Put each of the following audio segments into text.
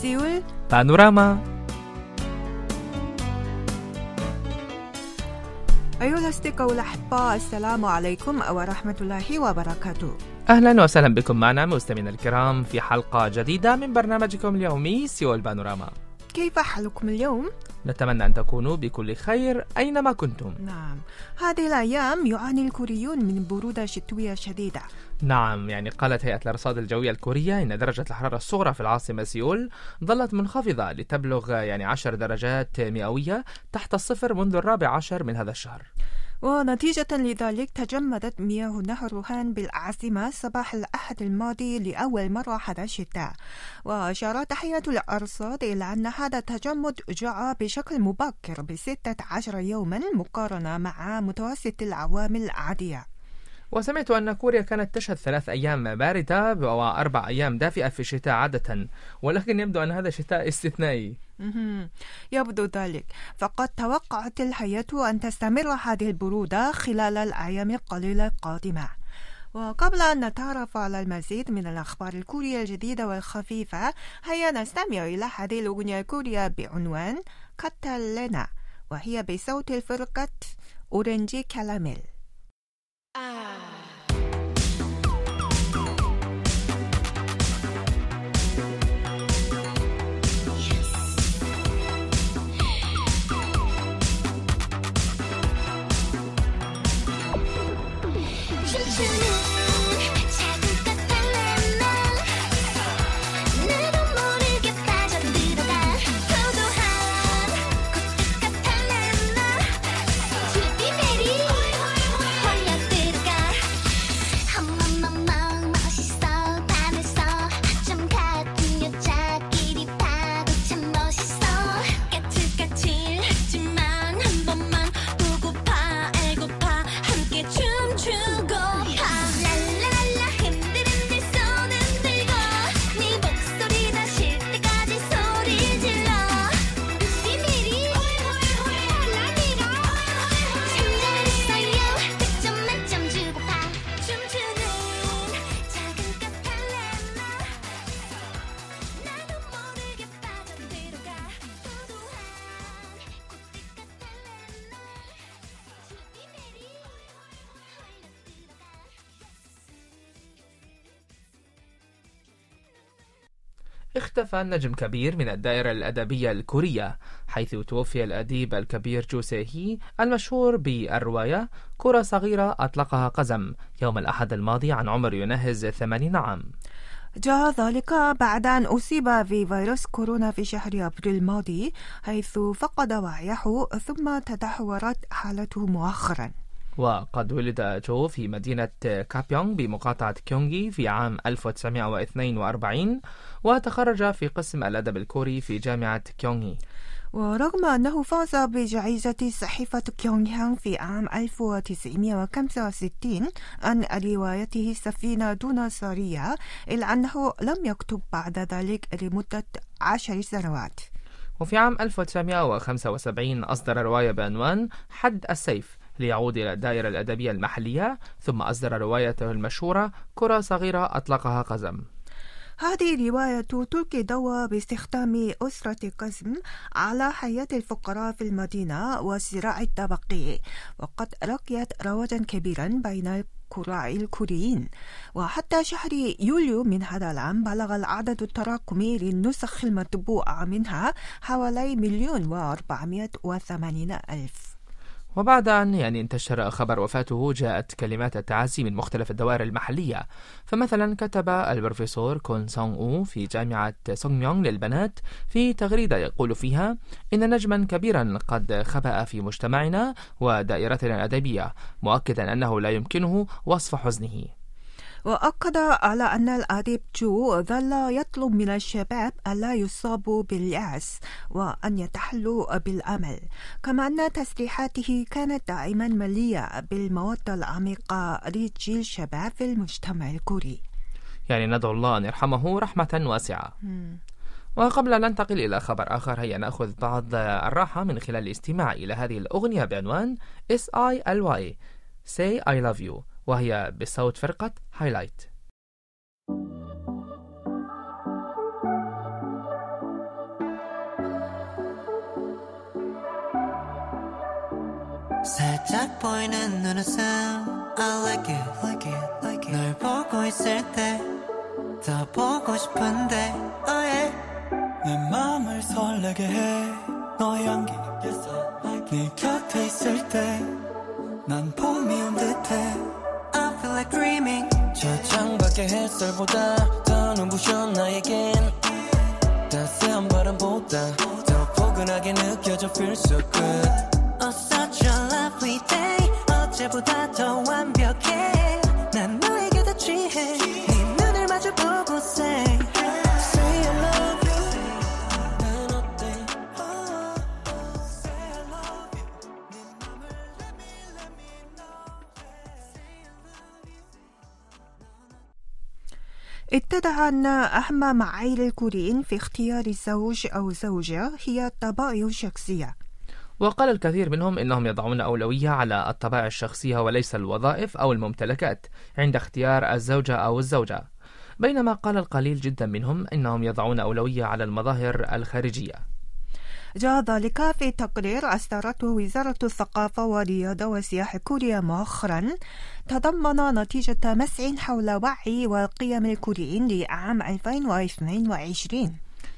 سيول بانوراما أيها الأصدقاء الأحباء السلام عليكم ورحمة الله وبركاته. أهلا وسهلا بكم معنا مستمعينا الكرام في حلقة جديدة من برنامجكم اليومي سيول بانوراما. كيف حالكم اليوم؟ نتمنى أن تكونوا بكل خير أينما كنتم. نعم. هذه الأيام يعاني الكوريون من برودة شتوية شديدة. نعم يعني قالت هيئة الأرصاد الجوية الكورية إن درجة الحرارة الصغرى في العاصمة سيول ظلت منخفضة لتبلغ يعني عشر درجات مئوية تحت الصفر منذ الرابع عشر من هذا الشهر. ونتيجة لذلك تجمدت مياه نهر روهان بالعاصمة صباح الأحد الماضي لأول مرة حتى الشتاء وأشارت هيئة الأرصاد إلى أن هذا التجمد جاء بشكل مبكر بستة عشر يوما مقارنة مع متوسط العوامل العادية وسمعت أن كوريا كانت تشهد ثلاث أيام باردة وأربع أيام دافئة في الشتاء عادة ولكن يبدو أن هذا شتاء استثنائي. يبدو ذلك. فقد توقعت الهيئة أن تستمر هذه البرودة خلال الأيام القليلة القادمة. وقبل أن نتعرف على المزيد من الأخبار الكورية الجديدة والخفيفة هيا نستمع إلى هذه الأغنية الكورية بعنوان كاتالينا وهي بصوت الفرقة أورنجي كالاميل 춤 اختفى نجم كبير من الدائرة الأدبية الكورية حيث توفي الأديب الكبير جو سيهي المشهور بالرواية كرة صغيرة أطلقها قزم يوم الأحد الماضي عن عمر يناهز 80 عام. جاء ذلك بعد أن أصيب بفيروس كورونا في شهر أبريل الماضي حيث فقد وعيه ثم تدهورت حالته مؤخرا. وقد ولد جو في مدينة كابيونغ بمقاطعة كيونغي في عام 1942 وتخرج في قسم الأدب الكوري في جامعة كيونغي. ورغم أنه فاز بجائزة صحيفة كيونغيانغ في عام 1965 عن روايته سفينة دون سارية إلا أنه لم يكتب بعد ذلك لمدة عشر سنوات. وفي عام 1975 أصدر رواية بعنوان حد السيف ليعود إلى الدائرة الأدبية المحلية ثم أصدر روايته المشهورة كرة صغيرة أطلقها قزم هذه رواية تلقي ضوء باستخدام أسرة قزم على حياة الفقراء في المدينة والصراع الطبقي وقد لقيت رواجا كبيرا بين القراء الكوريين. وحتى شهر يوليو من هذا العام بلغ العدد التراكمي للنسخ المطبوعة منها حوالي مليون وأربعمائة وثمانين ألف. وبعد أن يعني انتشر خبر وفاته جاءت كلمات التعازي من مختلف الدوائر المحلية. فمثلا كتب البروفيسور كون سونغ أو في جامعة سونغميونغ للبنات في تغريدة يقول فيها إن نجما كبيرا قد خبا في مجتمعنا ودائرتنا الأدبية مؤكدا أنه لا يمكنه وصف حزنه. وأكد على أن الأديب جو ظل يطلب من الشباب ألا يصابوا باليأس وأن يتحلوا بالأمل كما أن تصريحاته كانت دائما مليئة بالمودة العميقة لجيل الشباب في المجتمع الكوري. يعني ندعو الله أن يرحمه رحمة واسعة. وقبل أن ننتقل إلى خبر آخر هيا نأخذ بعض الراحة من خلال الاستماع إلى هذه الأغنية بعنوان S.I.L.Y Say I Love You. وهي بصوت فرقة هايلايت살짝 보이는 눈웃음 I like it, like it, like it. 널 보고 있을 때 더 보고 싶은데 oh yeah. 내 맘을 설레게 해 너의 향기 yes, like 네 곁에 있을 때 난 봄이 온 듯해 like dreaming. 저 창밖의 햇살보다 더 눈부셔 나에겐 따스한 바람보다 더 포근하게 느껴져 feel so good. Oh such a lovely day. 어제보다 더 완벽해. 난 اتضح أن أهم معايير الكوريين في اختيار الزوج أو زوجة هي الطبائع الشخصية. وقال الكثير منهم إنهم يضعون أولوية على الطبائع الشخصية وليس الوظائف أو الممتلكات عند اختيار الزوجه أو الزوجة. بينما قال القليل جدا منهم إنهم يضعون أولوية على المظاهر الخارجية. جاء ذلك في تقرير أصدرته وزارة الثقافة والرياضة والسياحة كوريا مؤخرا. تضمن نتيجة مسح حول وعي وقيم الكوريين لعام 2022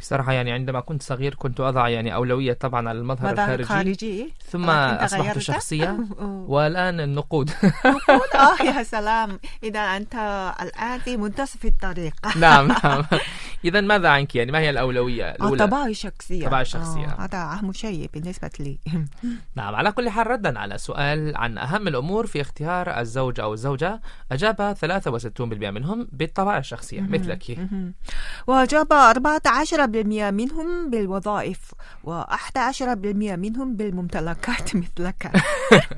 بصراحة يعني عندما كنت صغير كنت أضع يعني أولوية طبعا على المظهر الخارجي. خارجي. ثم آه، أصبحت؟ شخصيه. والآن النقود. نقود؟ آه يا سلام. إذا أنت الآن في منتصف الطريق. نعم نعم. اذا ماذا عنك يعني؟ ما هي الأولوية آه، الأولى؟ طبائع شخصية طبائع شخصية. آه، هذا أهم شيء بالنسبة لي. نعم على كل حال ردا على سؤال عن أهم الأمور في اختيار الزوج أو الزوجة أجاب 63% منهم بالطبائع الشخصية مثلك. وأجاب 14% منهم بالوظائف و11% منهم بالممتلكات مثلك.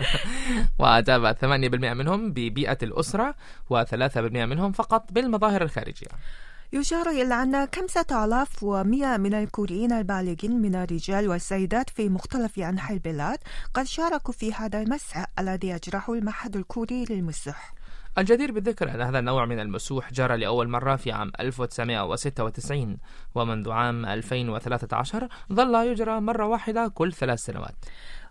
وأجاب 8% منهم ببيئة الأسرة و3% منهم فقط بالمظاهر الخارجية. يشار إلى أن 5100 من الكوريين البالغين من الرجال والسيدات في مختلف أنحاء البلاد قد شاركوا في هذا المسح الذي أجراه المعهد الكوري للمسح. الجدير بالذكر أن هذا النوع من المسوح جرى لأول مرة في عام 1996 ومنذ عام 2013 ظل يجرى مرة واحدة كل ثلاث سنوات.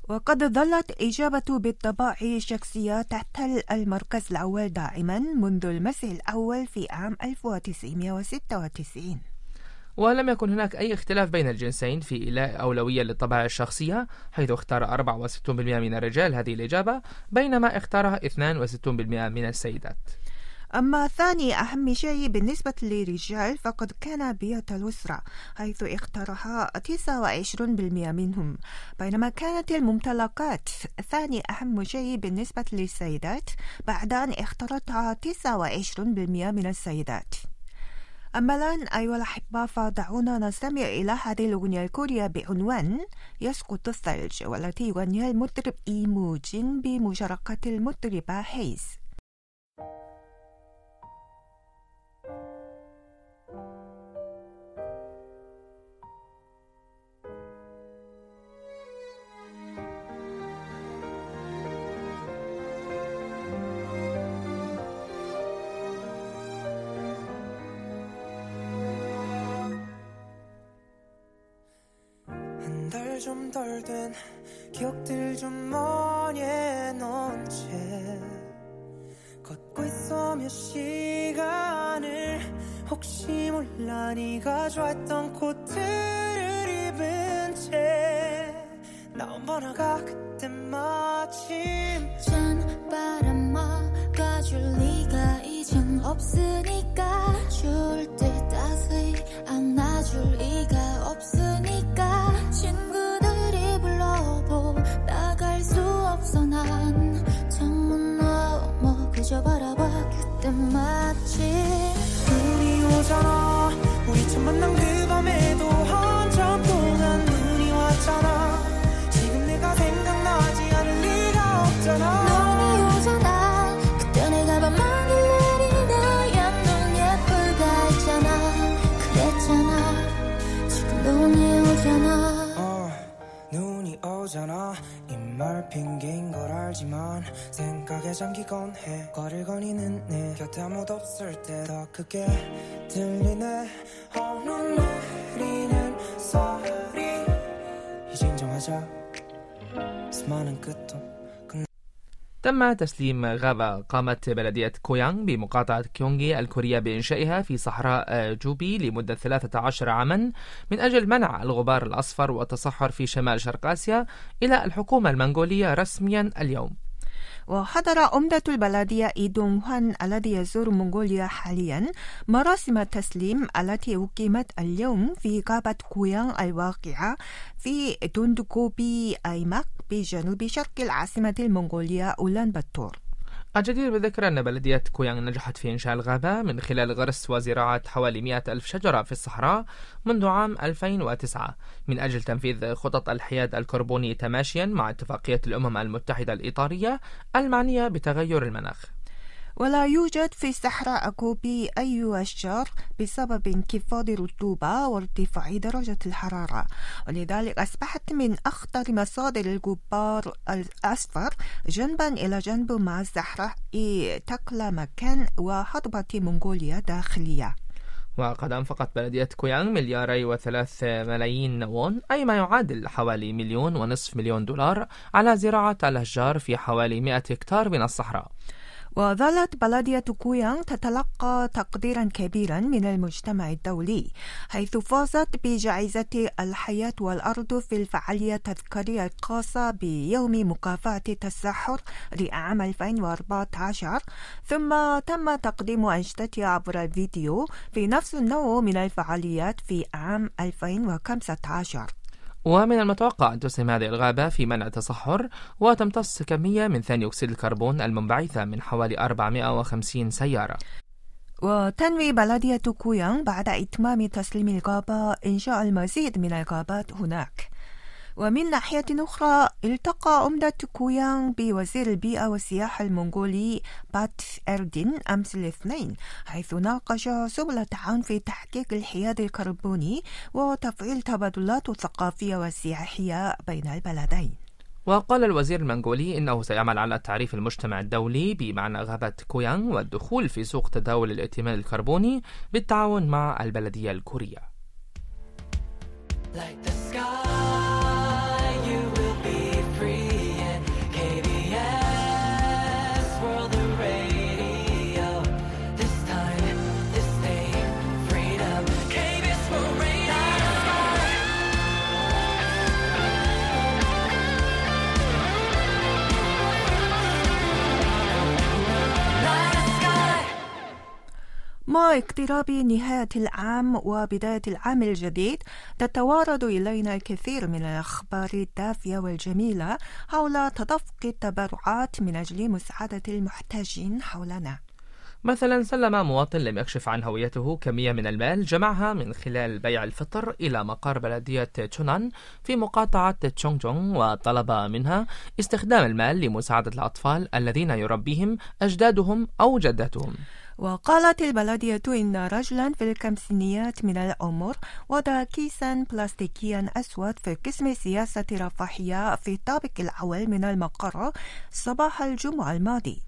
وقد ظلت إجابة بالطبائع الشخصية تحتل المركز الأول دائما منذ المسح الأول في عام 1996 ولم يكن هناك أي اختلاف بين الجنسين في إيلاء أولوية للطبائع الشخصية حيث اختار 64% من الرجال هذه الإجابة بينما اختارها 62% من السيدات. أما ثاني أهم شيء بالنسبة للرجال فقد كان بيئة الأسرة حيث اختارها 29% منهم. بينما كانت الممتلكات ثاني أهم شيء بالنسبة للسيدات بعد أن اختارتها 29% من السيدات. أما الآن أيها الأحبة فدعونا نستمع إلى هذه الأغنية الكورية بعنوان يسقط الثلج والتي يغنيها المطرب إيموجين بمشاركة المطربة هيز. 좀 덜 된 기억들 좀 머리에 넣은 채 걷고 있어 몇 시간을 혹시 몰라 네가 좋아했던 코트를 입은 채 나온 번호가 그때 마침 찬 바람 막아줄 리가 이젠 없으니까. 추울 때 따스히 안아줄 리가 그때 마침 눈이 오잖아. 우리 처음 만난 그 밤에도 한참 동안 눈이 왔잖아. 지금 내가 생각나지 않을 리가 없잖아. 눈이 오잖아. 그때 내가 밤하늘 내린 너의 눈 예쁘다 했잖아. 그랬잖아. 지금 눈이 오잖아. 어, 눈이 오잖아 이말 핑계인 걸 알지만 생각에 잠기곤 해. 거리를 거니는 내 곁에 아무도 없을 때 더 크게 들리네. 어, 눈 내리는 소리 이제 인정하자. 수많은 끝도 تم تسليم غابة قامت بلدية كويانغ بمقاطعة كيونغي الكورية بإنشائها في صحراء جوبي لمدة 13 عاما من أجل منع الغبار الأصفر والتصحر في شمال شرق آسيا إلى الحكومة المنغولية رسميا اليوم. وحضر عمدة البلدية إيدونغ هوان الذي يزور منغوليا حاليا مراسم التسليم التي أقيمت اليوم في غابة كويانغ الواقعة في دوندكوبي أيماك. بجنوب شرق العاصمة المنغولية أولان باتور. الجدير بالذكر أن بلدية كويانغ نجحت في إنشاء الغابة من خلال غرس وزراعة حوالي 100 ألف شجرة في الصحراء منذ عام 2009 من أجل تنفيذ خطط الحياد الكربوني تماشيا مع اتفاقية الأمم المتحدة الإطارية المعنية بتغير المناخ. ولا يوجد في صحراء كوبي أي أشجار بسبب انخفاض الرطوبة وارتفاع درجة الحرارة. ولذلك أصبحت من أخطر مصادر الغبار الأصفر جنبا إلى جنب مع الصحراء تكلا وهضبة منغوليا داخلية. وقد أنفقت بلدية كويانغ ملياري وثلاث ملايين وون أي ما يعادل حوالي مليون ونصف مليون دولار على زراعة الأشجار في حوالي 100 هكتار من الصحراء. وظلت بلدية كويانغ تتلقى تقديرا كبيرا من المجتمع الدولي حيث فازت بجائزة الحياة والأرض في الفعالية التذكارية الخاصة بيوم مكافأة التسحر لعام 2014 ثم تم تقديم أنشطتها عبر الفيديو في نفس النوع من الفعاليات في عام 2015 ومن المتوقع أن تسهم هذه الغابة في منع التصحر وتمتص كمية من ثاني أكسيد الكربون المنبعثة من حوالي 450 سيارة. وتنوي بلدية كويانغ بعد إتمام تسليم الغابة إنشاء المزيد من الغابات هناك. ومن ناحية أخرى التقى عمدة كويانغ بوزير البيئة والسياحة المنغولي بات إردين أمس الاثنين حيث ناقش سبل التعاون في تحقيق الحياد الكربوني وتفعيل التبادلات الثقافية والسياحية بين البلدين وقال الوزير المنغولي إنه سيعمل على تعريف المجتمع الدولي بمعنى غابة كويانغ والدخول في سوق تداول الائتمان الكربوني بالتعاون مع البلدية الكورية like the sky. اقتراب نهاية العام وبداية العام الجديد تتوارد إلينا الكثير من الأخبار الدافية والجميلة حول تدفق التبرعات من أجل مساعدة المحتاجين حولنا. مثلا سلم مواطن لم يكشف عن هويته كمية من المال جمعها من خلال بيع الفطر إلى مقر بلدية تشونان في مقاطعة تشونجونغ وطلب منها استخدام المال لمساعدة الأطفال الذين يربيهم أجدادهم أو جداتهم. وقالت البلدية إن رجلا في الخمسينيات من العمر وضع كيسا بلاستيكيا أسود في قسم سياسة رفاهية في الطابق الأول من المقر صباح الجمعة الماضي.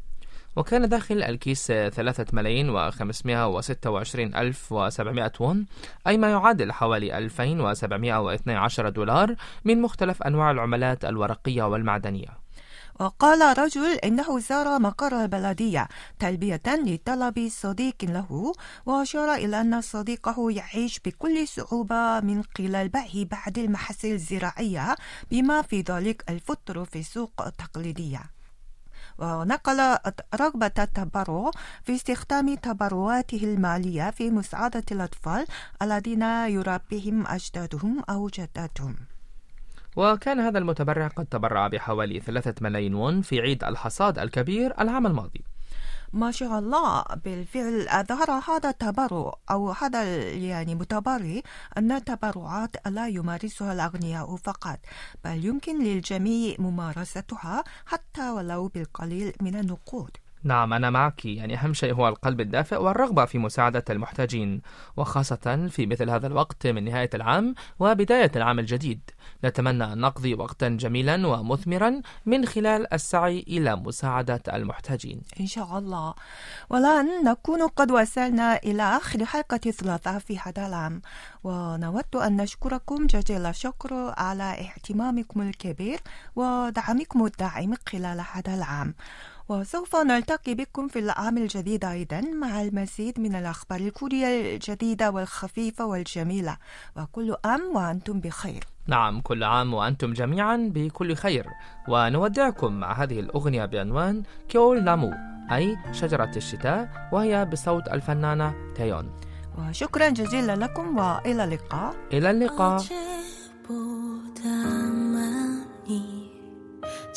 وكان داخل الكيس ثلاثة ملايين وخمسمائة وستة وعشرين ألف وسبعمائة وون أي ما يعادل حوالي ألفين وسبعمائة واثني عشر دولار من مختلف أنواع العملات الورقية والمعدنية. وقال رجل إنه زار مقر البلدية تلبية لطلب صديق له وأشار إلى أن صديقه يعيش بكل صعوبة من خلال بيع بعض المحاصيل الزراعية بما في ذلك الفطر في السوق التقليدية ونقل رغبة التبرع في استخدام تبرعاته المالية في مساعدة الأطفال الذين يربيهم أجدادهم أو جداتهم. وكان هذا المتبرع قد تبرع بحوالي ثلاثة ملايين وون في عيد الحصاد الكبير العام الماضي. ما شاء الله بالفعل أظهر هذا التبرع أو هذا يعني متبرع أن التبرعات لا يمارسها الأغنياء فقط بل يمكن للجميع ممارستها حتى ولو بالقليل من النقود. نعم أنا معك. يعني أهم شيء هو القلب الدافئ والرغبة في مساعدة المحتاجين وخاصة في مثل هذا الوقت من نهاية العام وبداية العام الجديد. نتمنى أن نقضي وقتا جميلا ومثمرا من خلال السعي إلى مساعدة المحتاجين. إن شاء الله. والآن نكون قد وصلنا إلى آخر حلقة الثلاثاء في هذا العام. ونود أن نشكركم جزيل الشكر على اهتمامكم الكبير ودعمكم الدائم خلال هذا العام. وسوف نلتقي بكم في العام الجديد أيضا مع المزيد من الأخبار الكورية الجديدة والخفيفة والجميلة. وكل عام وأنتم بخير. نعم كل عام وأنتم جميعا بكل خير. ونودعكم مع هذه الأغنية بعنوان كيول نامو أي شجرة الشتاء وهي بصوت الفنانة تايون وشكرا جزيلا لكم وإلى اللقاء. إلى اللقاء.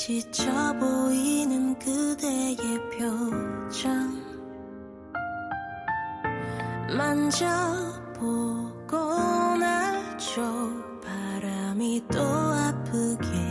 지쳐 보이는 그대의 표정. 만져보고 나죠 바람이 또 아프게